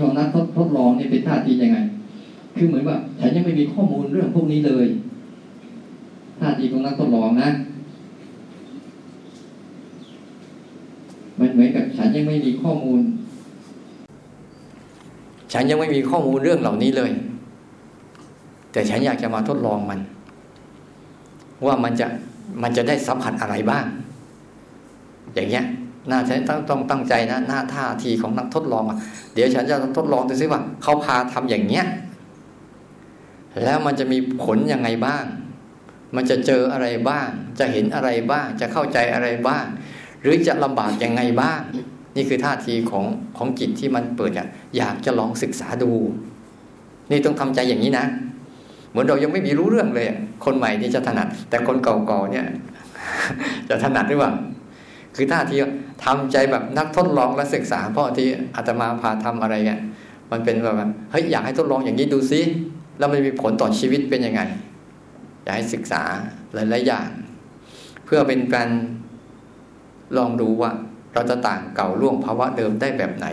ของนักทดทดลองนี่เป็นท่าทียังไง คือเหมือนว่าฉันยังไม่มีข้อมูลเรื่องพวกนี้เลยท่าทีของนักทดลองนะ มันเหมือนกับฉันยังไม่มีข้อมูล ฉันยังไม่มีข้อมูลเรื่องเหล่านี้เลย แต่ฉันอยากจะมาทดลองมัน ว่ามันจะมันจะได้สัมผัสอะไรบ้าง อย่างเงี้ย น่าฉันต้องต้องตั้งใจนะหน้าท่าทีของนักทดลองเดี๋ยวฉันจะทดลองดูซิว่าเขาพาทำอย่างเงี้ยแล้วมันจะมีผลยังไงบ้าง มันจะเจออะไรบ้าง จะเห็นอะไรบ้าง จะเข้าใจอะไรบ้าง หรือจะลำบากยังไงบ้าง นี่คือท่าทีของของจิตที่มันเปิดอยากจะลองศึกษาดู นี่ต้องทำใจอย่างนี้นะ เหมือนเรายังไม่มีรู้เรื่องเลย คนใหม่นี่จะถนัด แต่คนเก่าๆเนี่ย จะถนัดหรือเปล่า คือท่าทีทำใจแบบนักทดลองและศึกษา เพราะที่อาตมาพาทำอะไรเงี้ยมันเป็นแบบเฮ้ยอยากให้ทดลองอย่างนี้ดูซิแล้วมันมีผลต่อชีวิตเป็นยังไง อยากให้ศึกษาหลายๆอย่าง เพื่อเป็นการลองดูว่า เราจะต่างเก่าล่วงภาวะเดิมได้แบบไหน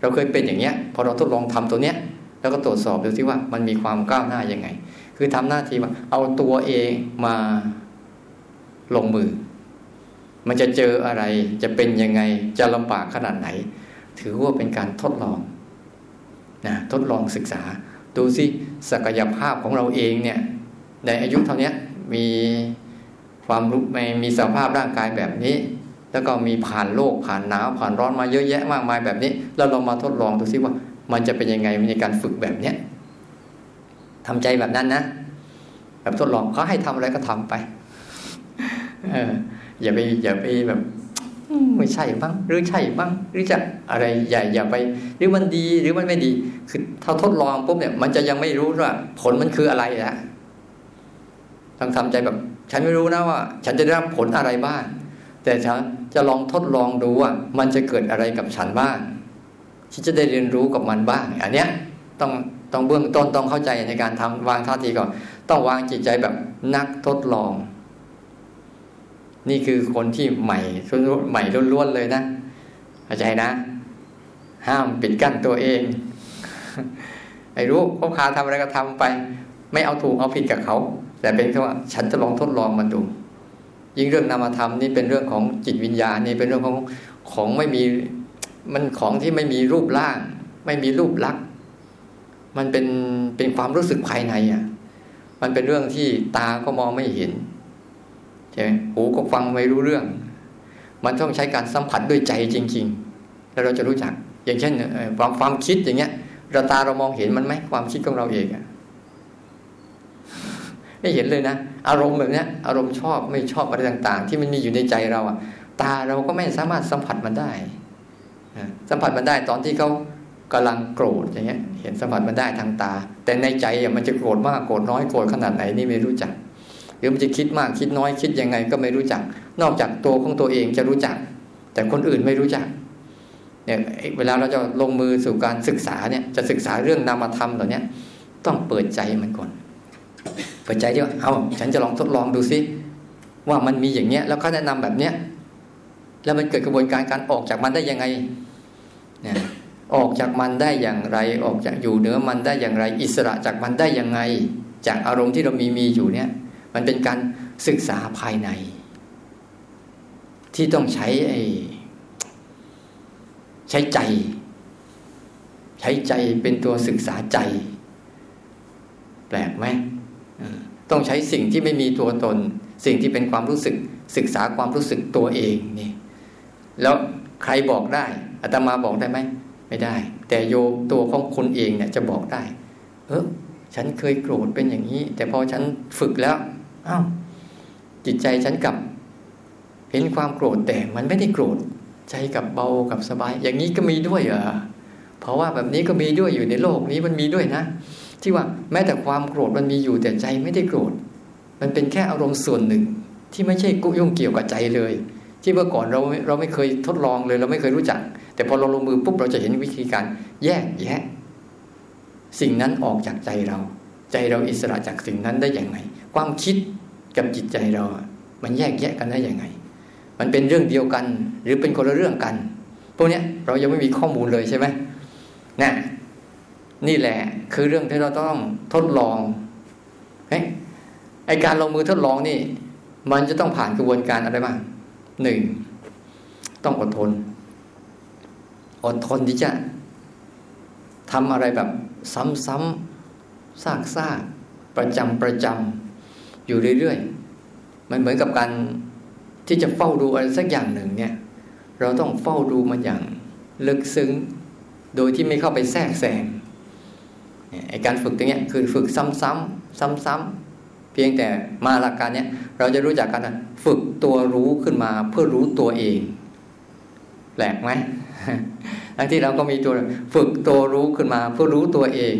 เราเคยเป็นอย่างเนี้ย พอเราทดลองทำตัวเนี้ย แล้วก็ตรวจสอบดูซิว่ามันมีความก้าวหน้ายังไง คือทำหน้าที่ว่าเอาตัวเองมาลงมือ มันจะเจออะไรจะเป็นยังไงจะลำบากขนาดไหน ถือว่าเป็นการทดลองนะทดลองศึกษา ดูสิศักยภาพของเราเองเนี่ยในอายุเท่านี้มีความรู้มีสภาพร่างกายแบบนี้ แล้วก็มีผ่านโลกผ่านหนาวผ่านร้อนมาเยอะแยะมากมายแบบนี้แล้วเรามาทดลองดูซิว่า มันจะเป็นยังไงในการฝึกแบบเนี้ยทำใจแบบนั้นนะ แบบทดลองเขาให้ทำอะไรก็ทำไป เออ อย่าไปอย่าไปแบบไม่ใช่บ้างหรือใช่บ้างหรือจะอะไรอย่าอย่าไป หรือมันดีหรือมันไม่ดี คือถ้าทดลองปุ๊บเนี่ยมันจะยังไม่รู้ว่า ผลมันคืออะไรอะต้องทำใจแบบ ฉันไม่รู้นะว่า ฉันจะได้รับผลอะไรบ้าง แต่ฉันจะลองทดลองดูว่า มันจะเกิดอะไรกับฉันบ้างที่จะได้เรียนรู้กับมันบ้างอันเนี้ยต้องต้องเบื้องต้นต้องเข้าใจในการทำวางท่าทีก่อน ต้องวางจิตใจแบบนักทดลอง นี่คือคนที่ใหม่ใหม่ล้วนๆเลยนะเข้าใจนะ ห้ามปิดกั้นตัวเอง ไอ้รู้เขาพาทำอะไรก็ทำไป ไม่เอาถูกเอาผิดกับเขา แต่เป็นแค่ว่าฉันจะลองทดลองมันดู ยิ่งเรื่องนามธรรมนี่เป็นเรื่องของจิตวิญญาณนี่เป็นเรื่องของของไม่มีมันของที่ไม่มีรูปร่าง ไม่มีรูปลักษณ์มันเป็นเป็นความรู้สึกภายในอะ มันเป็นเรื่องที่ตาก็มองไม่เห็น ใช่ไหมหูก็ฟังไม่รู้เรื่อง มันต้องใช้การสัมผัสด้วยใจจริง ๆ แล้วเราจะรู้จัก อย่างเช่นความความคิดอย่างเงี้ยเราตาเรามองเห็นมันไหมความคิดของเราเองอะไม่เห็นเลยนะอารมณ์แบบนี้อารมณ์ชอบไม่ชอบอะไรต่าง ๆ ที่มันมีอยู่ในใจเราอะตาเราก็ไม่สามารถสัมผัสมันได้สัมผัสมันได้ตอนที่เขากำลังโกรธอย่างเงี้ย เห็นสัมผัสมันได้ทางตา แต่ในใจอะมันจะโกรธมากโกรธน้อยโกรธขนาดไหนนี่ไม่รู้จัก รือมันจะคิดมากคิดน้อยคิดยังไงก็ไม่รู้จัก นอกจากตัวของตัวเองจะรู้จัก แต่คนอื่นไม่รู้จักเนี่ยเวลาเราจะลงมือสู่การศึกษาเนี่ยจะศึกษาเรื่องนามธรรมเหล่านี้ต้องเปิดใจมันก่อน เปิดใจที่ว่าเอาฉันจะลองทดลองดูซิว่ามันมีอย่างเนี้ย แล้วเขาแนะนำแบบเนี้ยแล้วมันเกิดกระบวนการการออกจากมันได้ยังไงเนี่ยออกจากมันได้อย่างไร ออกจากอยู่เหนือมันได้อย่างไร อิสระจากมันได้ยังไง จากอารมณ์ที่เรามีมีอยู่เนี่ย มันเป็นการศึกษาภายใน ที่ต้องใช้ไอ้ใช้ใจ ใช้ใจเป็นตัวศึกษาใจ แปลกไหมต้องใช้สิ่งที่ไม่มีตัวตน สิ่งที่เป็นความรู้สึก ศึกษาความรู้สึกตัวเองนี่ แล้วใครบอกได้อาตมาบอกได้ไหมไม่ได้ แต่โยตัวของคุณเองเนี่ยจะบอกได้ เออฉันเคยโกรธเป็นอย่างนี้ แต่พอฉันฝึกแล้ว อ้าวจิตใจฉันกับ เห็นความโกรธแต่มันไม่ได้โกรธใจกับเบากับสบาย อย่างนี้ก็มีด้วยเหรอเพราะว่าแบบนี้ก็มีด้วยอยู่ในโลกนี้มันมีด้วยนะ ที่ว่าแม้แต่ความโกรธมันมีอยู่แต่ใจไม่ได้โกรธ มันเป็นแค่อารมณ์ส่วนหนึ่ง ที่ไม่ใช่กุยุ่งเกี่ยวกับใจเลย ที่เมื่อก่อนเราเราไม่เคยทดลองเลย เราไม่เคยรู้จัก แต่พอเราลงมือปุ๊บเราจะเห็นวิธีการแยกแยะ สิ่งนั้นออกจากใจเรา ใจเราอิสระจากสิ่งนั้นได้อย่างไร ความคิดกับจิตใจเรา มันแยกแยะกันได้ย่างไง มันเป็นเรื่องเดียวกัน หรือเป็นคนละเรื่องกันพวกนี้เรายังไม่มีข้อมูลเลยใช่ไหมนะนี่แหละ คือเรื่องที่เราต้องทดลองไอการลงมือทดลองนี่ มันจะต้องผ่านกระบวนการอะไรบ้างหนึ่งต้องอดทน อดทนที่จะทำอะไรแบบซ้ำๆซากๆประจำประจำ อยู่เรื่อยๆ มันเหมือนกับการที่จะเฝ้าดูอะไรสักอย่างหนึ่งเนี่ย เราต้องเฝ้าดูมันอย่างลึกซึ้ง โดยที่ไม่เข้าไปแทรกแซงไอการฝึกตรงนี้คือฝึกซ้ำๆซ้ำๆเพียงแต่มาหลักการเนี้ยเราจะรู้จักกันฝึกตัวรู้ขึ้นมาเพื่อรู้ตัวเองแปลกไหมทั้งที่เราก็มีตัวฝึกตัวรู้ขึ้นมา เพื่อรู้ตัวเอง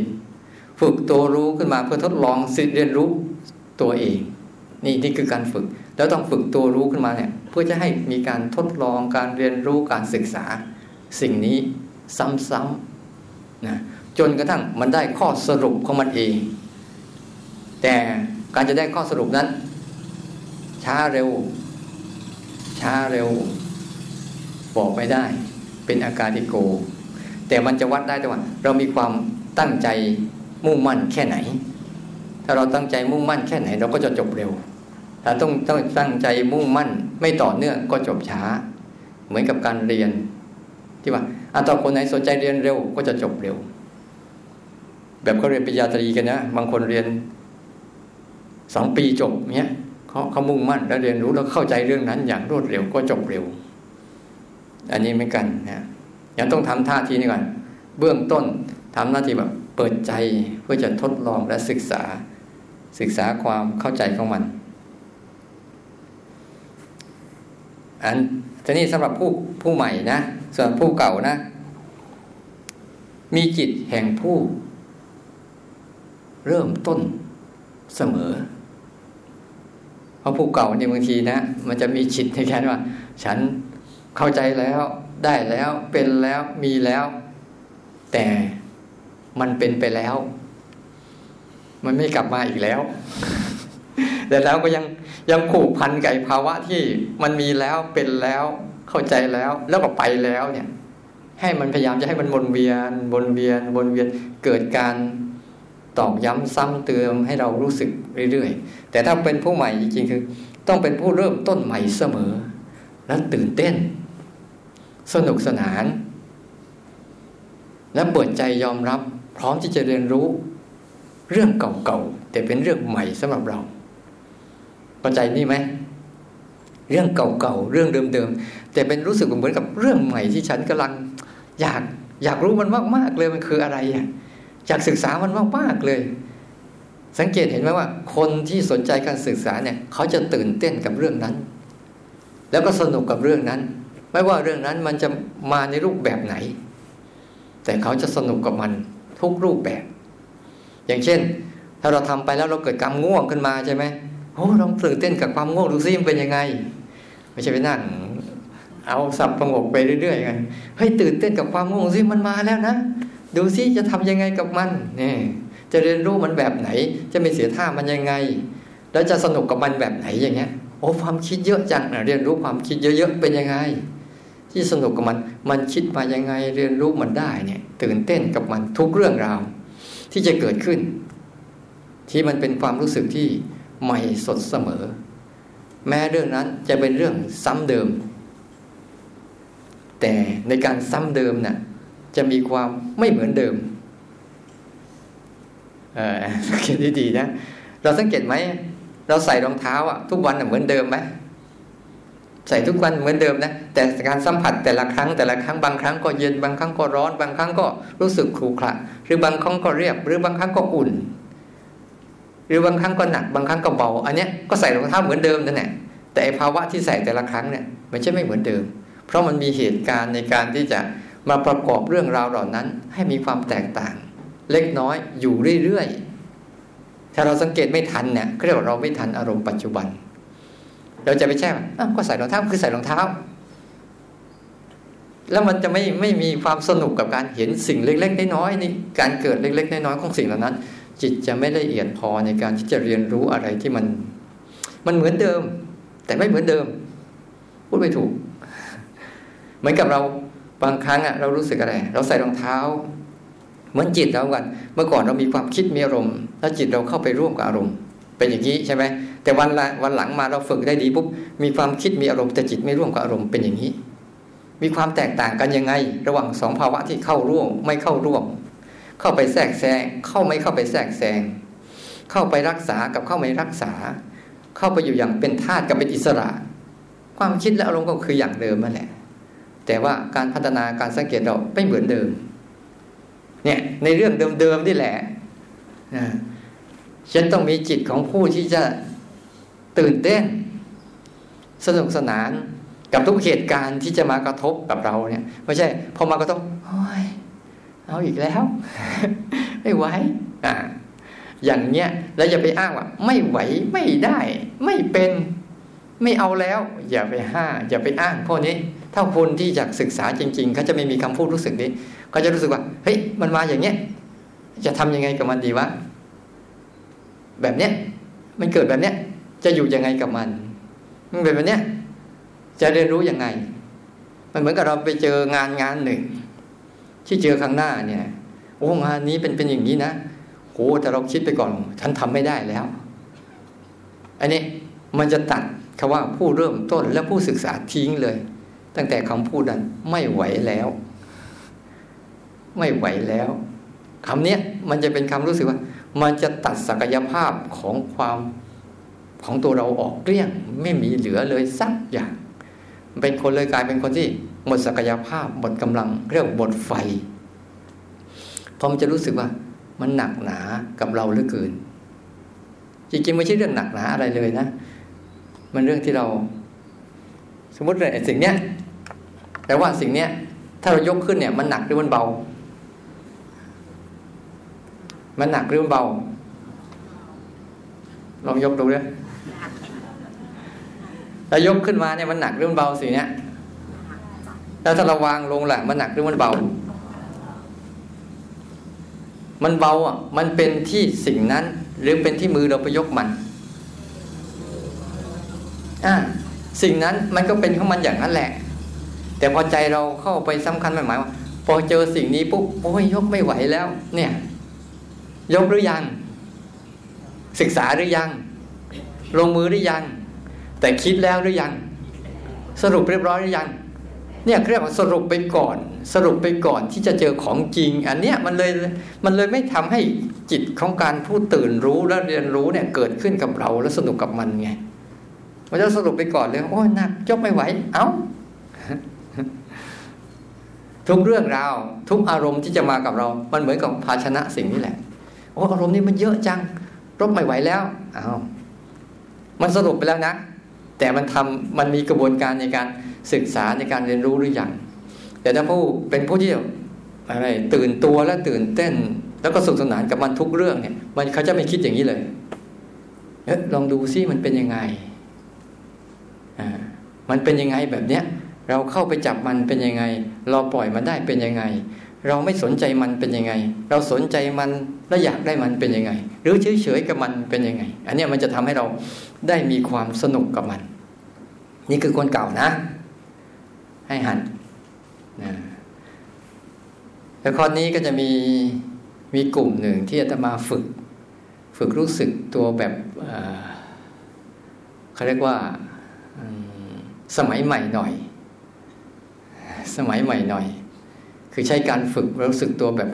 ฝึกตัวรู้ขึ้นมาเพื่อทดลองสิเรียนรู้ ตัวเอง นี่นี่คือการฝึก แล้วต้องฝึกตัวรู้ขึ้นมาเนี่ยเพื่อจะให้มีการทดลองการเรียนรู้การศึกษา สิ่งนี้ซ้ำๆนะจนกระทั่งมันได้ข้อสรุปของมันเอง แต่การจะได้ข้อสรุปนั้น ช้าเร็ว ช้าเร็ว บอกไม่ได้ เป็นอาการดิโก แต่มันจะวัดได้แต่ว่า เรามีความตั้งใจมุ่งมั่นแค่ไหน ถ้าเราตั้งใจมุ่งมั่นแค่ไหนเราก็จะจบเร็ว ถ้าต้องต้องตั้งใจมุ่งมั่น ไม่ต่อเนื่องก็จบช้า เหมือนกับการเรียน ที่ว่าอาต่อคนไหนสนใจเรียนเร็วก็จะจบเร็ว แบบเขาเรียนปริญญาตรีกันนะบางคนเรียนสองปีจบเนี้ยเขาเขามุ่งมั่นแล้วเรียนรู้แล้วเข้าใจเรื่องนั้น อย่างรวดเร็วก็จบเร็ว อันนี้ไม่กันนะยังต้องทำท่าทีนี้ก่อนเบื้องต้นทำหน้าที่แบบเปิดใจเพื่อจะทดลองและศึกษา ศึกษาความเข้าใจของมัน อันทีนี้สำหรับผู้ผู้ใหม่นะ ส่วนผู้เก่านะ มีจิตแห่งผู้ เริ่มต้นเสมอ เพราะผู้เก่าเนี่ยบางทีนะ มันจะมีจิตในแค่ว่า ฉันเข้าใจแล้วได้แล้วเป็นแล้วมีแล้ว แต่มันเป็นไปแล้ว มันไม่กลับมาอีกแล้ว แต่แล้วก็ยังยังผูกพันกับภาวะที่มันมีแล้วเป็นแล้วเข้าใจแล้วแล้วก็ไปแล้วเนี่ย ให้มันพยายามจะให้มันวนเวียนวนเวียนวนเวียนเกิดการตอกย้ำซ้ำเติมให้เรารู้สึกเรื่อยๆ แต่ถ้าเป็นผู้ใหม่จริงๆคือ ต้องเป็นผู้เริ่มต้นใหม่เสมอ และตื่นเต้น สนุกสนาน และเปิดใจยอมรับ พร้อมที่จะเรียนรู้ เรื่องเก่าๆแต่เป็นเรื่องใหม่สำหรับเราเข้าใจนี่ไหมเรื่องเก่าๆเรื่องเดิมๆแต่เป็นรู้สึกเหมือนกับเรื่องใหม่ที่ฉันกำลัง อยากอยากรู้มันมากๆเลยมันคืออะไรอะอยากศึกษามันมากๆเลย สังเกตเห็นไหมว่า คนที่สนใจการศึกษาเนี่ย เขาจะตื่นเต้นกับเรื่องนั้น แล้วก็สนุกกับเรื่องนั้น ไม่ว่าเรื่องนั้นมันจะมาในรูปแบบไหน แต่เขาจะสนุกกับมันทุกรูปแบบ อย่างเช่น ถ้าเราทำไปแล้วเราเกิดกรรมง่วงขึ้นมาใช่ไหมโอ้ลองตื่นเต้นกับความง่วงดูซิมันเป็นยังไง ไม่ใช่ไปนั่งเอาสับประงกไปเรื่อยๆกันเฮ้ยตื่นเต้นกับความง่วงซิมันมาแล้วนะดูซิจะทำยังไงกับมันเนี่ยจะเรียนรู้มันแบบไหน จะไม่เสียท่ามันยังไง แล้วจะสนุกกับมันแบบไหนอย่างเงี้ยโอ้ความคิดเยอะจังเรียนรู้ความคิดเยอะๆเป็นยังไง ที่สนุกกับมัน มันคิดมายังไง เรียนรู้มันได้เนี่ย ตื่นเต้นกับมันทุกเรื่องราว ที่จะเกิดขึ้น ที่มันเป็นความรู้สึกที่ใหม่สดเสมอ แม้เรื่องนั้นจะเป็นเรื่องซ้ำเดิม แต่ในการซ้ำเดิมนะ่ะจะมีความไม่เหมือนเดิมเออสังเกตดีๆนะ เราสังเกตไหม เราใส่รองเท้าอะทุกวันเหมือนเดิมไหม ใส่ทุกวันเหมือนเดิมนะ แต่การสัมผัสแต่ละครั้งแต่ละครั้งบางครั้งก็เย็นบางครั้งก็ร้อน บางครั้งก็รู้สึกขรุขระหรือบางครั้งก็เรียบ หรือบางครั้งก็อุ่น หรือบางครั้งก็หนัก บางครั้งก็เบา อันเนี้ยก็ใส่รองเท้าเหมือนเดิมนั่นแหละแต่ภาวะที่ใส่แต่ละครั้งเนี่ยมันจะไม่เหมือนเดิม เพราะมันมีเหตุการณ์ในการที่จะมาประกอบเรื่องราวเหล่านั้น ให้มีความแตกต่าง เล็กน้อยอยู่เรื่อยๆถ้าเราสังเกตไม่ทันเนี่ยเรียกว่าเราไม่ทันอารมณ์ปัจจุบัน เราจะไปแช่ก็ใส่รองเท้าคือใส่รองเท้า แล้วมันจะไม่ไม่มีความสนุกกับการเห็นสิ่งเล็ก ๆ น้อยๆนี่การเกิดเล็ก ๆ น้อยๆของสิ่งเหล่านั้น จิตจะไม่ละเอียดพอในการที่จะเรียนรู้อะไรที่มัน มันเหมือนเดิม แต่ไม่เหมือนเดิม พูดไม่ถูก เหมือนกับเราบางครั้งอะเรารู้สึกอะไร เราใส่รองเท้าเหมือนจิตเรากัน เมื่อก่อนเรามีความคิดมีอารมณ์ แล้วจิตเราเข้าไปร่วมกับอารมณ์ เป็นอย่างนี้ใช่ไหม แต่วันละวันหลังมาเราฝึกได้ดีปุ๊บมีความคิดมีอารมณ์แต่จิตไม่ร่วมกับอารมณ์เป็นอย่างนี้ มีความแตกต่างกันยังไง ระหว่างสองภาวะที่เข้าร่วมไม่เข้าร่วม เข้าไปแทรกแซงเข้าไม่เข้าไปแทรกแซงเข้าไปรักษากับเข้าไม่รักษา เข้าไปอยู่อย่างเป็นธาตุกับเป็นอิสระ ความคิดและอารมณ์ก็คืออย่างเดิมนั่นแหละ แต่ว่าการพัฒนาการสังเกตเราไม่เหมือนเดิมเนี่ยในเรื่องเดิมๆนี่แหละฉันต้องมีจิตของผู้ที่จะ ตื่นเต้น สนุกสนานกับทุกเหตุการณ์ที่จะมากระทบกับเราเนี่ยไม่ใช่ พอมากระทบโอ้ยเอาอีกแล้ว ไม่ไหวอ่าอย่างเนี้ยแล้วอย่าไปอ้างว่า ไม่ไหวไม่ได้ ไม่เป็นไม่เอาแล้ว อย่าไปห้าอย่าไปอ้างพวกนี้ถ้าคนที่อยากศึกษาจริง ๆ เขาจะไม่มีคำพูดรู้สึกนี้เขาจะรู้สึกว่าเฮ้ยมันมาอย่างเนี้ยจะทำยังไงกับมันดีวะแบบเนี้ยมันเกิดแบบเนี้ย จะอยู่ยังไงกับมัน มันเป็นแบบเนี้ยจะเรียนรู้ยังไง มันเหมือนกับเราไปเจองานงานหนึ่ง ที่เจอข้างหน้าเนี่ย โอ้งานนี้เป็นเป็นอย่างนี้นะโหแต่เราคิดไปก่อน ฉันทำไม่ได้แล้ว อันนี้มันจะตัดคำว่าผู้เริ่มต้นและผู้ศึกษาทิ้งเลย ตั้งแต่คำพูดนั้นไม่ไหวแล้ว ไม่ไหวแล้วคำนี้มันจะเป็นคำรู้สึกว่า มันจะตัดศักยภาพของความ ของตัวเราออกเกลี้ยง ไม่มีเหลือเลยสักอย่าง เป็นคนเลยกลายเป็นคนที่หมดศักยภาพหมดกำลังเรียกหมดไฟพอมันจะรู้สึกว่า มันหนักหนากับเราเหลือเกิน จริงๆไม่ใช่เรื่องหนักหนาอะไรเลยนะ มันเรื่องที่เรา สมมติเลยสิ่งเนี้ยแต่ว่าสิ่งเนี้ย ถ้าเรายกขึ้นเนี่ย มันหนักหรือมันเบา มันหนักหรือมันเบาลองยกดูเลย ถ้ายกขึ้นมาเนี่ยมันหนักหรือมันเบาสิเนี่ยแล้วถ้าเราวางลงแหละมันหนักหรือมันเบา มันเบาอะ มันเป็นที่สิ่งนั้น หรือเป็นที่มือเราไปยกมันอ่าสิ่งนั้นมันก็เป็นของมันอย่างนั้นแหละ แต่พอใจเราเข้าไปสำคัญหมายว่า พอเจอสิ่งนี้ปุ๊บโอ้ยยกไม่ไหวแล้ว เนี่ย ยกหรือยัง ศึกษาหรือยัง ลงมือหรือยัง แต่คิดแล้วหรือยัง สรุปเรียบร้อยหรือยัง เนี่ยเรียกว่าสรุปไปก่อน สรุปไปก่อนที่จะเจอของจริง อันเนี้ยมันเลยมันเลยไม่ทำให้จิตของการผู้ตื่นรู้และเรียนรู้เนี่ยเกิดขึ้นกับเราแล้วสนุกกับมันไงมันจะสรุปไปก่อนเลยโอ้หนักจบไม่ไหว เอา้าทุกเรื่องราวทุกอารมณ์ที่จะมากับเรา มันเหมือนกับภาชนะสิ่งนี้แหละโอ้อารมณ์นี้มันเยอะจังรบไม่ไหวแล้วเอา้ามันสรุปไปแล้วนะ แต่มันทำมันมีกระบวนการในการศึกษาในการเรียนรู้หรือยังแต่ถ้าผู้เป็นผู้ที่อะไรตื่นตัวและตื่นเต้น แล้วก็สุขสนานกับมันทุกเรื่องเนี่ย มันเขาจะไม่คิดอย่างนี้เลยเอ๊ะลองดูซิมันเป็นยังไงอ่ามันเป็นยังไงแบบเนี้ย เราเข้าไปจับมันเป็นยังไง เราปล่อยมันได้เป็นยังไง เราไม่สนใจมันเป็นยังไง เราสนใจมันแล้วอยากได้มันเป็นยังไง หรือเฉยๆกับมันเป็นยังไง อันนี้มันจะทำให้เราได้มีความสนุกกับมัน นี่คือคนเก่านะ ให้หันนะแล้วข้อนี้ก็จะมีมีกลุ่มหนึ่งที่จะมาฝึก ฝึกรู้สึกตัวแบบเขาเรียกว่าสมัยใหม่หน่อย สมัยใหม่หน่อย คือใช้การฝึกรู้สึกตัวแบบ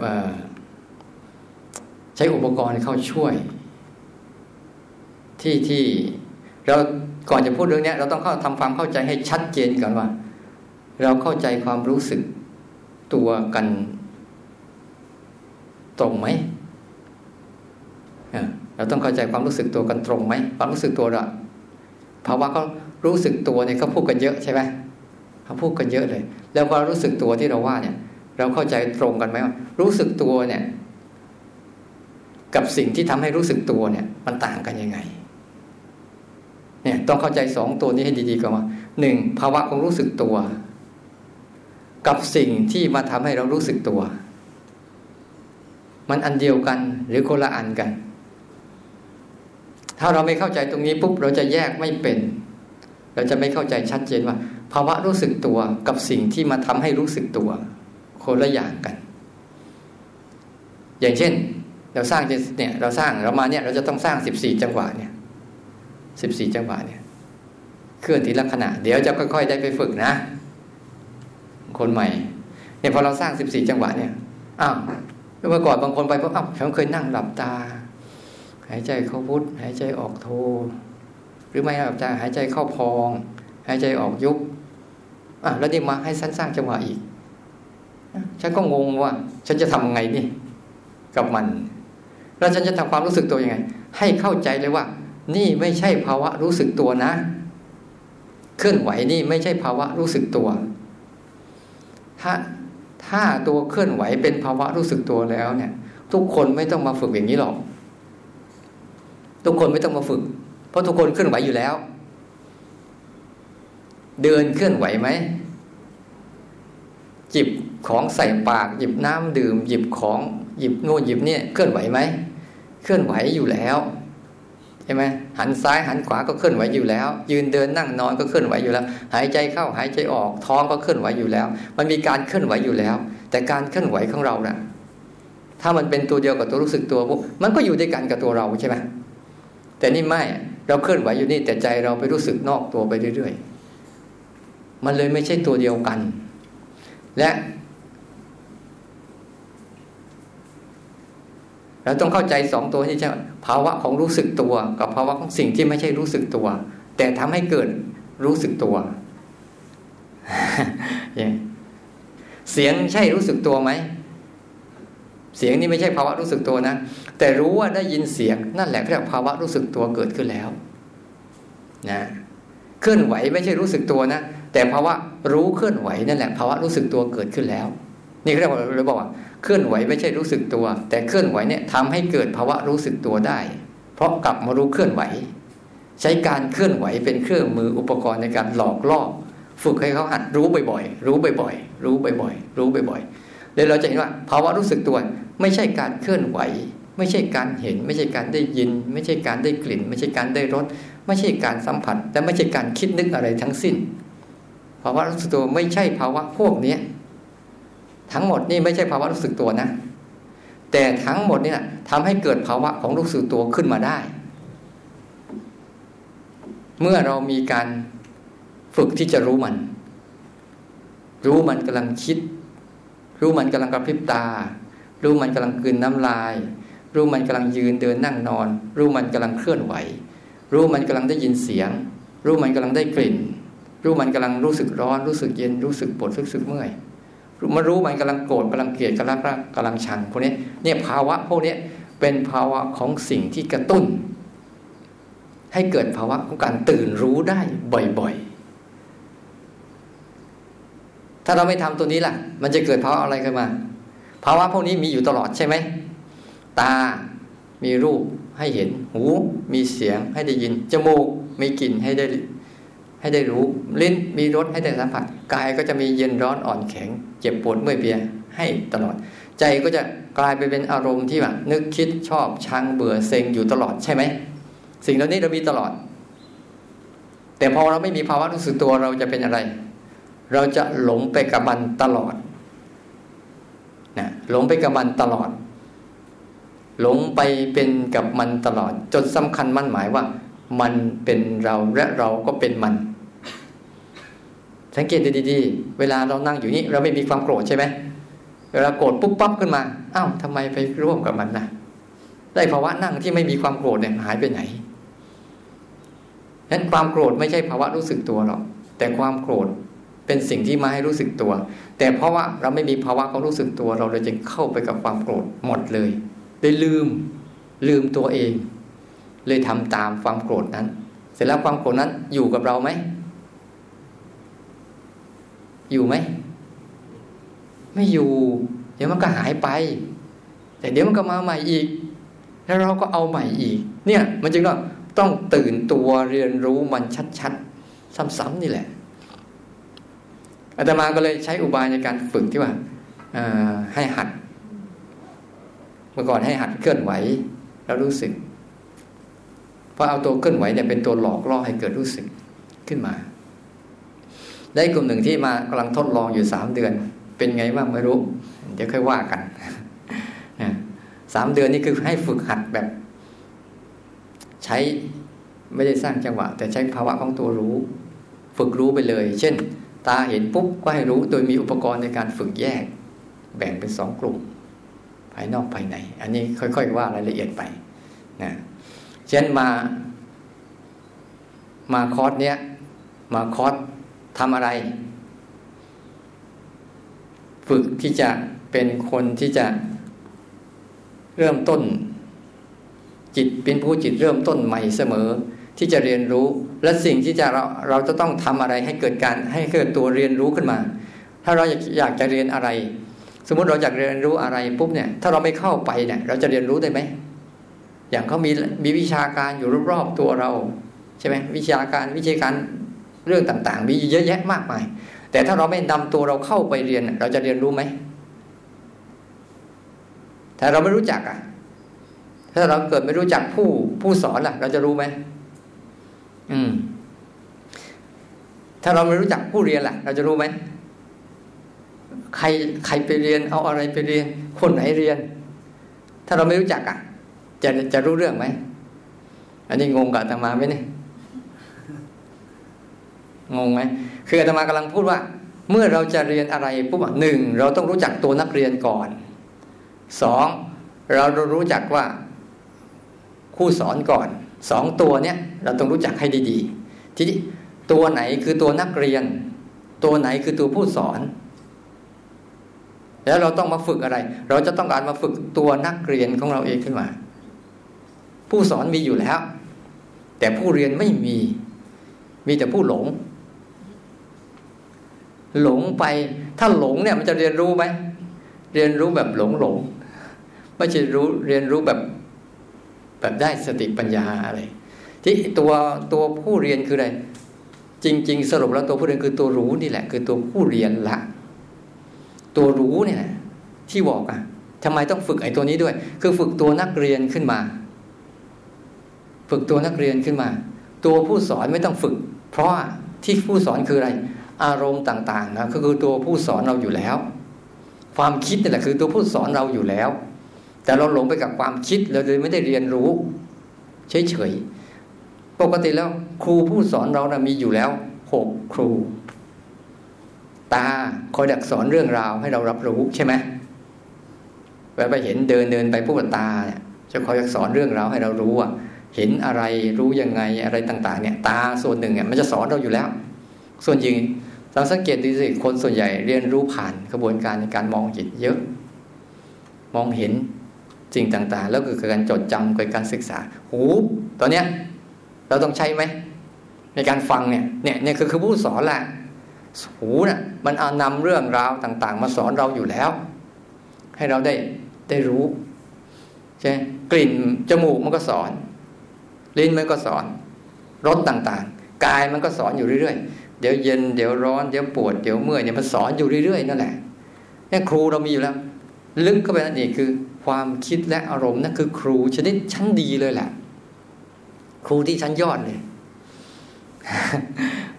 ใช้อุปกรณ์เข้าช่วย ที่ที่เราก่อนจะพูดเรื่องนี้เราต้องเข้าทำความเข้าใจให้ชัดเจนก่อนว่า เราเข้าใจความรู้สึกตัวกันตรงไหมเราต้องเข้าใจความรู้สึกตัวกันตรงไหมความรู้สึกตัวเราภาวะเขารู้สึกตัวเนี่ยเขาพูดกันเยอะใช่ไหมเขาพูดกันเยอะเลย แล้วความรู้สึกตัวที่เราว่าเนี่ย เราเข้าใจตรงกันไหมว่ารู้สึกตัวเนี่ย กับสิ่งที่ทำให้รู้สึกตัวเนี่ย มันต่างกันยังไง เนี่ย ต้องเข้าใจสองตัวนี้ให้ดีๆก่อนว่าหนึ่งภาวะของรู้สึกตัว กับสิ่งที่มาทำให้เรารู้สึกตัว มันอันเดียวกัน หรือคนละอันกัน ถ้าเราไม่เข้าใจตรงนี้ปุ๊บเราจะแยกไม่เป็น เราจะไม่เข้าใจชัดเจนว่า ภาวะรู้สึกตัวกับสิ่งที่มาทำให้รู้สึกตัว คนละอย่างกัน อย่างเช่น เราสร้างเนี่ย เราสร้างเรามาเนี่ย เราจะต้องสร้างสิบสี่จังหวะเนี่ยสิบสี่จังหวะเนี่ย เคลื่อนทีละขณะ เดี๋ยวจะค่อยๆได้ไปฝึกนะ คนใหม่เนี่ยพอเราสร้างสิบสี่จังหวะเนี่ยอ้าวเมื่อก่อนบางคนไปเพราอ้าวฉันเคยนั่งหลับตา หายใจเข้าพุทหายใจออกโท หรือไม่หลับตาหายใจเข้าพอง หายใจออกยุบอะแล้วนี่มาให้สั้นสร้างจังหวะอีก ฉันก็งงว่า ฉันจะทำไงนี่กับมัน แล้วฉันจะทำความรู้สึกตัวยังไง ให้เข้าใจเลยว่า นี่ไม่ใช่ภาวะรู้สึกตัวนะ เคลื่อนไหวนี่ไม่ใช่ภาวะรู้สึกตัว ถ้าถ้าตัวเคลื่อนไหวเป็นภาวะรู้สึกตัวแล้วเนี่ย ทุกคนไม่ต้องมาฝึกอย่างนี้หรอก ทุกคนไม่ต้องมาฝึก เพราะทุกคนเคลื่อนไหวอยู่แล้ว เดินเคลื่อนไหวไหม จิบของใส่ปาก หยิบน้ำดื่ม หยิบของหยิบโน่นหยิบเนี่ยเคลื่อนไหวไหมเคลื่อนไหวอยู่แล้วใช่ไหมหันซ้ายหันขวาก็เคลื่อนไหวอยู่แล้ว ยืนเดินนั่งนอนก็เคลื่อนไหวอยู่แล้ว หายใจเข้าหายใจออก ท้องก็เคลื่อนไหวอยู่แล้ว มันมีการเคลื่อนไหวอยู่แล้ว แต่การเคลื่อนไหวของเรานะ่ะถ้ามันเป็นตัวเดียวกับตัวรู้สึกตัวปุ๊บมันก็อยู่ด้วยกันกับตัวเราใช่ไหมแต่นี่ไม่เราเคลื่อนไหวอยู่นี่แต่ใจเราไปรู้สึกนอกตัวไปเรื่อยๆ มันเลยไม่ใช่ตัวเดียวกัน และเราต้องเข้าใจสองตัวที่ใช่ภาวะของรู้สึกตัว กับภาวะของสิ่งที่ไม่ใช่รู้สึกตัว แต่ทำให้เกิดรู้สึกตัว เสียงใช่รู้สึกตัวไหมเสียงนี่ไม่ใช่ภาวะรู้สึกตัวนะ แต่รู้ว่าได้ยินเสียงนั่นแหละเรียกภาวะรู้สึกตัวเกิดขึ้นแล้วนะเคลื่อนไหวไม่ใช่รู้สึกตัวนะ แต่ภาวะรู้เคลื่อนไหวนั่นแหละภาวะรู้สึกตัวเกิดขึ้นแล้ว นี่เรียกว่าเราบอกว่าเคลื่อนไหวไม่ใช่รู้สึกตัว แต่เคลื่อนไหวเนี่ยทำให้เกิดภาวะรู้สึกตัวได้ เพราะกลับมารู้เคลื่อนไหว ใช้การเคลื่อนไหวเป็นเครื่องมืออุปกรณ์ในการหลอกล่อฝึกให้เขาหัดรู้บ่อยๆ รู้บ่อยๆ รู้บ่อยๆ รู้บ่อยๆเลยเราจะเห็นว่า ภาวะรู้สึกตัวไม่ใช่การเคลื่อนไหว ไม่ใช่การเห็น ไม่ใช่การได้ยิน ไม่ใช่การได้กลิ่น ไม่ใช่การได้รสไม่ใช่การสัมผัส และไม่ใช่การคิดนึกอะไรทั้งสิ้น ภาวะรู้สึกตัวไม่ใช่ภาวะพวกนี้ทั้งหมดนี่ไม่ใช่ภาวะรู้สึกตัวนะ แต่ทั้งหมดนี่นะทำให้เกิดภาวะของรู้สึกตัวขึ้นมาได้ เมื่อเรามีการฝึกที่จะรู้มัน รู้มันกำลังคิด รู้มันกำลังกระพริบตา รู้มันกำลังกืนน้ำลาย รู้มันกำลังยืนเดินนั่งนอน รู้มันกำลังเคลื่อนไหว รู้มันกำลังได้ยินเสียง รู้มันกำลังได้กลิ่น รู้มันกำลังรู้สึกร้อนรู้สึกเย็นรู้สึกปวดรู้สึกเมื่อยมารู้มันกำลังโกรธกำลังเกลียดกำลังรักกำลังชังพวกนี้เนี่ยภาวะพวกนี้เป็นภาวะของสิ่งที่กระตุ้น ให้เกิดภาวะของการตื่นรู้ได้บ่อยๆ ถ้าเราไม่ทำตัวนี้ล่ะ มันจะเกิดภาวะอะไรขึ้นมา ภาวะพวกนี้มีอยู่ตลอดใช่ไหมตา มีรูปให้เห็น หู มีเสียงให้ได้ยิน จมูก มีกลิ่นให้ได้ ให้ได้รู้ลิ้นมีรสให้ได้สัมผัสกายก็จะมีเย็นร้อนอ่อนแข็ง เจ็บปวดเมื่อยเปียให้ตลอด ใจก็จะกลายไปเป็นอารมณ์ที่แบบนึกคิดชอบชังเบื่อเซ็งอยู่ตลอดใช่ไหมสิ่งเหล่านี้เรามีตลอด แต่พอเราไม่มีภาวะรู้สึกตัวเราจะเป็นอะไร เราจะหลงไปกับมันตลอดนะหลงไปกับมันตลอด หลงไปเป็นกับมันตลอด จนสำคัญมั่นหมายว่า มันเป็นเราและเราก็เป็นมัน สังเกตดีๆ เวลาเรานั่งอยู่นี่เราไม่มีความโกรธใช่ไหมเวลาโกรธปุ๊บปั๊บขึ้นมาอ้าวทำไมไปร่วมกับมันนะได้ภาวะนั่งที่ไม่มีความโกรธเนี่ยหายไปไหนนั้นความโกรธไม่ใช่ภาวะรู้สึกตัวหรอกแต่ความโกรธเป็นสิ่งที่มาให้รู้สึกตัว แต่เพราะว่าเราไม่มีภาวะของรู้สึกตัว เราเลยจึงเข้าไปกับความโกรธหมดเลยเลยลืมลืมตัวเอง เลยทำตามความโกรธนั้น เสร็จแล้วความโกรธนั้นอยู่กับเราไหม อยู่ไหม ไม่อยู่ เดี๋ยวมันก็หายไป แต่เดี๋ยวมันก็มาใหม่อีก แล้วเราก็เอาใหม่อีก เนี่ย มันจึงต้องต้องตื่นตัวเรียนรู้มันชัดๆ ซ้ำๆนี่แหละอาตมาก็เลยใช้อุบายในการฝึกที่ว่าให้หัด เมื่อก่อนให้หัดเคลื่อนไหว แล้วรู้สึก เพราะเอาตัวเคลื่อนไหวเนี่ยเป็นตัวหลอกล่อให้เกิดรู้สึกขึ้นมา ได้กลุ่มหนึ่งที่มากำลังทดลองอยู่สามเดือน เป็นไงบ้างไม่รู้ เดี๋ยวค่อยว่ากันสามเดือนนี่คือให้ฝึกหัดแบบ ใช้ไม่ได้สร้างจังหวะ แต่ใช้ภาวะของตัวรู้ ฝึกรู้ไปเลย เช่น ตาเห็นปุ๊บก็ให้รู้โดยมีอุปกรณ์ในการฝึกแยก แบ่งเป็นสองกลุ่ม ภายนอกภายใน อันนี้ค่อย ๆ ว่ารายละเอียดไปนะ เช่นมา มาคอร์สเนี้ย มาคอร์สทำอะไร ฝึกที่จะเป็นคนที่จะเริ่มต้น จิตเป็นผู้จิตเริ่มต้นใหม่เสมอ ที่จะเรียนรู้และสิ่งที่จะเราเราจะต้องทำอะไรให้เกิดการให้เกิดตัวเรียนรู้ขึ้นมา ถ้าเราอยากอยากจะเรียนอะไร สมมุติเราอยากเรียนรู้อะไรปุ๊บเนี่ย ถ้าเราไม่เข้าไปเนี่ย เราจะเรียนรู้ได้ไหม อย่างเขามีมีวิชาการอยู่รอบๆตัวเรา ใช่ไหมวิชาการวิชาการเรื่องต่างๆ มีเยอะแยะมากมาย แต่ถ้าเราไม่นำตัวเราเข้าไปเรียน เราจะเรียนรู้ไหมถ้าเราไม่รู้จักอะ ถ้าเราเกิดไม่รู้จักผู้ผู้สอนล่ะ เราจะรู้ไหมอืม ถ้าเราไม่รู้จักผู้เรียนล่ะ เราจะรู้ไหมใครใครไปเรียน เอาอะไรไปเรียน คนไหนเรียน ถ้าเราไม่รู้จักอะ จะจะรู้เรื่องไหม อันนี้งงกับอาตมาไหมเนี่ยงงไหมคืออาตมากำลังพูดว่า เมื่อเราจะเรียนอะไรปุ๊บหนึ่งเราต้องรู้จักตัวนักเรียนก่อนสองเรารู้จักว่าคู่สอนก่อนสองตัวเนี้ยเราต้องรู้จักให้ดีๆ ทีนี้ตัวไหนคือตัวนักเรียน ตัวไหนคือตัวผู้สอน แล้วเราต้องมาฝึกอะไร เราจะต้องการมาฝึกตัวนักเรียนของเราเองขึ้นมา ผู้สอนมีอยู่แล้ว แต่ผู้เรียนไม่มี มีแต่ผู้หลง หลงไป ถ้าหลงเนี่ยมันจะเรียนรู้ไหมเรียนรู้แบบหลงหลงไม่ใช่รู้เรียนรู้แบบแบบได้สติปัญญาอะไร ที่ตัวตัวผู้เรียนคืออะไร จริง ๆ สรุปแล้วตัวผู้เรียนคือตัวรู้นี่แหละ คือตัวผู้เรียนละ ตัวรู้เนี่ยที่บอกอะทำไมต้องฝึกไอ้ตัวนี้ด้วย คือฝึกตัวนักเรียนขึ้นมา ฝึกตัวนักเรียนขึ้นมา ตัวผู้สอนไม่ต้องฝึก เพราะที่ผู้สอนคืออะไร อารมณ์ต่างๆนะก็คือตัวผู้สอนเราอยู่แล้ว ความคิดนี่แหละคือตัวผู้สอนเราอยู่แล้ว แต่เราหลงไปกับความคิดเราเลยไม่ได้เรียนรู้เฉยๆปกติแล้วครูผู้สอนเรานะมีอยู่แล้วหกครู ตาคอยดักสอนเรื่องราวให้เรารับรู้ใช่ไหมเวลาไปเห็นเดินเดินไปผู้ตาเนี่ยจะคอยดักสอนเรื่องราวให้เรารู้อะ เห็นอะไรรู้ยังไงอะไรต่างๆเนี่ยตาส่วนหนึ่งเนี่ยมันจะสอนเราอยู่แล้ว ส่วนจริงเราสังเกตดูสิคนส่วนใหญ่เรียนรู้ผ่านกระบวนการในการมองจิตเยอะ มองเห็นสิ่งต่างๆ แล้วก็การจดจำกิดการศึกษาหูตอนเนี้ยเราต้องใช้ไหมในการฟังเนี่ยเนี่ยเนี่ยคือคือผู้สอนแหละหูน่ะมันเอานำเรื่องราวต่าง ๆ มาสอนเราอยู่แล้ว ให้เราได้ได้รู้ใช่กลิ่นจมูกมันก็สอน ลิ้นมันก็สอนรสต่างๆ กายมันก็สอนอยู่เรื่อยๆ เดี๋ยวเย็นเดี๋ยวร้อนเดี๋ยวปวดเดี๋ยวเมื่อยเนี่ยมันสอนอยู่เรื่อยๆนั่นแหละนี่ครูเรามีอยู่แล้ว ลึกเข้าไปนั่นเองคือ ความคิดและอารมณ์นั่นคือ ครูชนิดชั้นดีเลยแหละ ครูที่ชั้นยอดเลย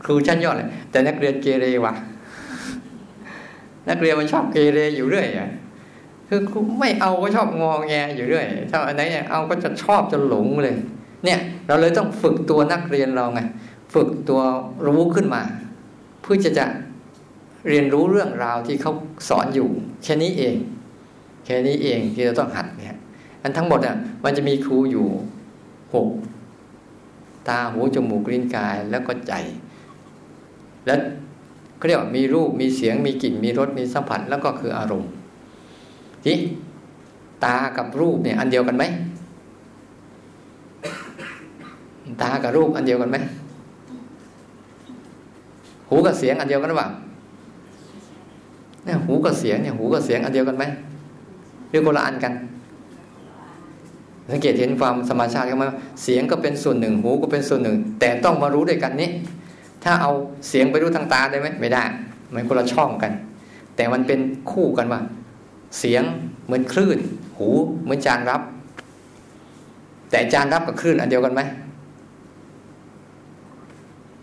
ครูชั้นยอดเลย แต่นักเรียนเกเรวะนักเรียนมันชอบเกเรอยู่เรื่อยอะคือไม่เอาก็ชอบงอแงอยู่เรื่อยถ้าอันไหนเอาก็จะชอบจะหลงเลย เนี่ยเราเลยต้องฝึกตัวนักเรียนเราไงฝึกตัวรู้ขึ้นมา เพื่อจะจะเรียนรู้เรื่องราวที่เขาสอนอยู่ แค่นี้เอง แค่นี้เองที่เราต้องหัดเนี่ยอันทั้งหมดอะมันจะมีครูอยู่หกตาหูจมูกลิ้นกายแล้วก็ใจ แล้วเขาเรียกว่ามีรูปมีเสียงมีกลิ่นมีรสมีสัมผัสแล้วก็คืออารมณ์ที่ตากับรูปเนี่ยอันเดียวกันไหม ตากับรูปอันเดียวกันไหมหูกับเสียงอันเดียวกันหรือเปล่าเนี่ยหูกับเสียงเนี่ยหูกับเสียงอันเดียวกันไหมหรือคนละอันกัน สังเกตเห็นความสมาชาติกันไหมเสียงก็เป็นส่วนหนึ่ง หูก็เป็นส่วนหนึ่ง แต่ต้องมารู้ด้วยกันนี้ ถ้าเอาเสียงไปรู้ทางตาได้ไหมไม่ได้มันคนละช่องกัน แต่มันเป็นคู่กันว่า เสียงเหมือนคลื่น หูเหมือนจานรับ แต่จานรับกับคลื่นอันเดียวกันไหม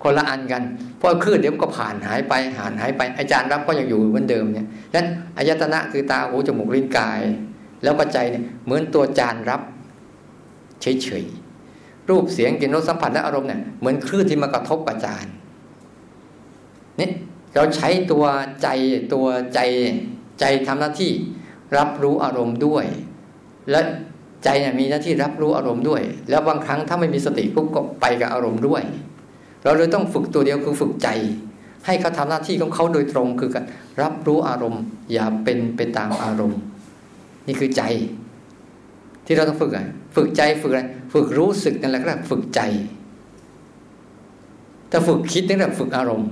คนละอันกัน เพราะคลื่นเดี๋ยวก็ผ่านหายไปหานหายไป อาจารย์รับก็ยังอยู่เหมือนเดิมเนี่ยดังนั้นอายตนะคือตาหูจมูกลิ้นกาย แล้วก็ใจเนี่ยเหมือนตัวจานรับเฉยๆรูปเสียงกลิ่นรสสัมผัสและอารมณ์เนี่ยเหมือนคลื่นที่มากระทบกับจานนี่เราใช้ตัวใจตัวใจใจทำหน้าที่รับรู้อารมณ์ด้วย และใจเนี่ยมีหน้าที่รับรู้อารมณ์ด้วย แล้วบางครั้งถ้าไม่มีสติปุ๊บก็ไปกับอารมณ์ด้วย เราเลยต้องฝึกตัวเดียวคือฝึกใจ ให้เขาทำหน้าที่ของเขาโดยตรงคือการรับรู้อารมณ์ อย่าเป็นไปตามอารมณ์ นี่คือใจ ที่เราต้องฝึกอะฝึกใจฝึกอะไรฝึกรู้สึกนั่นแหละก็ฝึกใจถ้าฝึกคิดนั่นแหละฝึกอารมณ์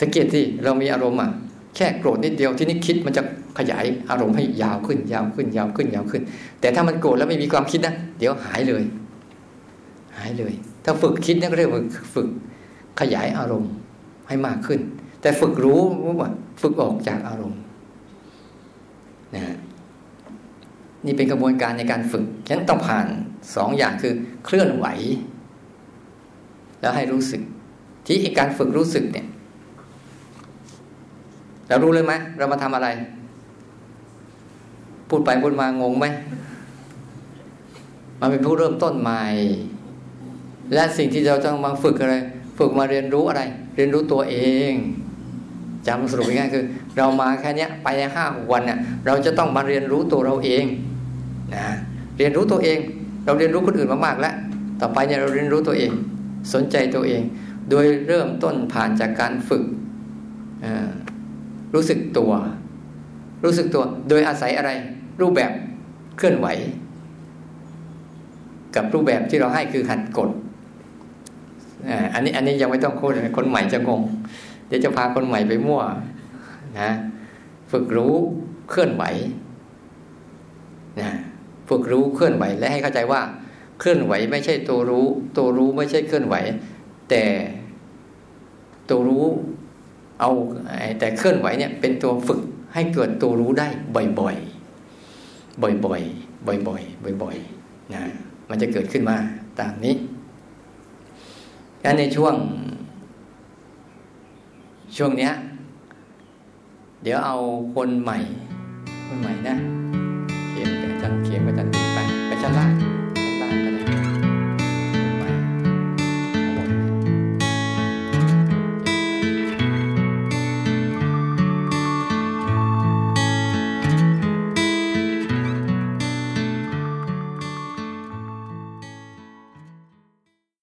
สังเกตที่เรามีอารมณ์อะแค่โกรธนิดเดียวที่นี่คิดมันจะขยายอารมณ์ให้ยาวขึ้น ยาวขึ้น ยาวขึ้นยาวขึ้น แต่ถ้ามันโกรธแล้วไม่มีความคิดนะเดี๋ยวหายเลย หายเลย ถ้าฝึกคิดนั่นก็เรียกว่าฝึกขยายอารมณ์ให้มากขึ้น แต่ฝึกรู้ว่าฝึกออกจากอารมณ์นะนี่เป็นกระบวนการในการฝึกฉะนั้นต้องผ่านสองอย่างคือเคลื่อนไหว แล้วให้รู้สึก ที่การฝึกรู้สึกเนี่ยเรารู้เลยไหมเรามาทำอะไร พูดไปพูดมางงไหมมาเป็นผู้เริ่มต้นใหม่ และสิ่งที่เราต้องมาฝึกอะไร ฝึกมาเรียนรู้อะไร เรียนรู้ตัวเองจำสรุปง่ายคือ เรามาแค่นี้ไปในห้าวันเนี่ยเราจะต้องมาเรียนรู้ตัวเราเองนะเรียนรู้ตัวเอง เราเรียนรู้คนอื่นมามากแล้ว ต่อไปเนี่ยเราเรียนรู้ตัวเอง สนใจตัวเอง โดยเริ่มต้นผ่านจากการฝึกรู้สึกตัว รู้สึกตัวโดยอาศัยอะไร รูปแบบเคลื่อนไหว กับรูปแบบที่เราให้คือหัดกด อันนี้อันนี้ยังไม่ต้องโค้ดคนใหม่จะงง เดี๋ยวจะพาคนใหม่ไปมั่วนะฝึกรู้เคลื่อนไหวนะฝึกรู้เคลื่อนไหวและให้เข้าใจว่าเคลื่อนไหวไม่ใช่ตัวรู้ ตัวรู้ไม่ใช่เคลื่อนไหว แต่ตัวรู้เอาแต่เคลื่อนไหวเนี่ยเป็นตัวฝึกให้เกิดตัวรู้ได้บ่อยๆ บ่อยๆ บ่อยๆ บ่อยๆ นะมันจะเกิดขึ้นมาตามนี้ งั้นในช่วง ช่วงเนี้ย เดี๋ยวเอาคนใหม่ คนใหม่นะเขียนไปจังเขียนไปจัง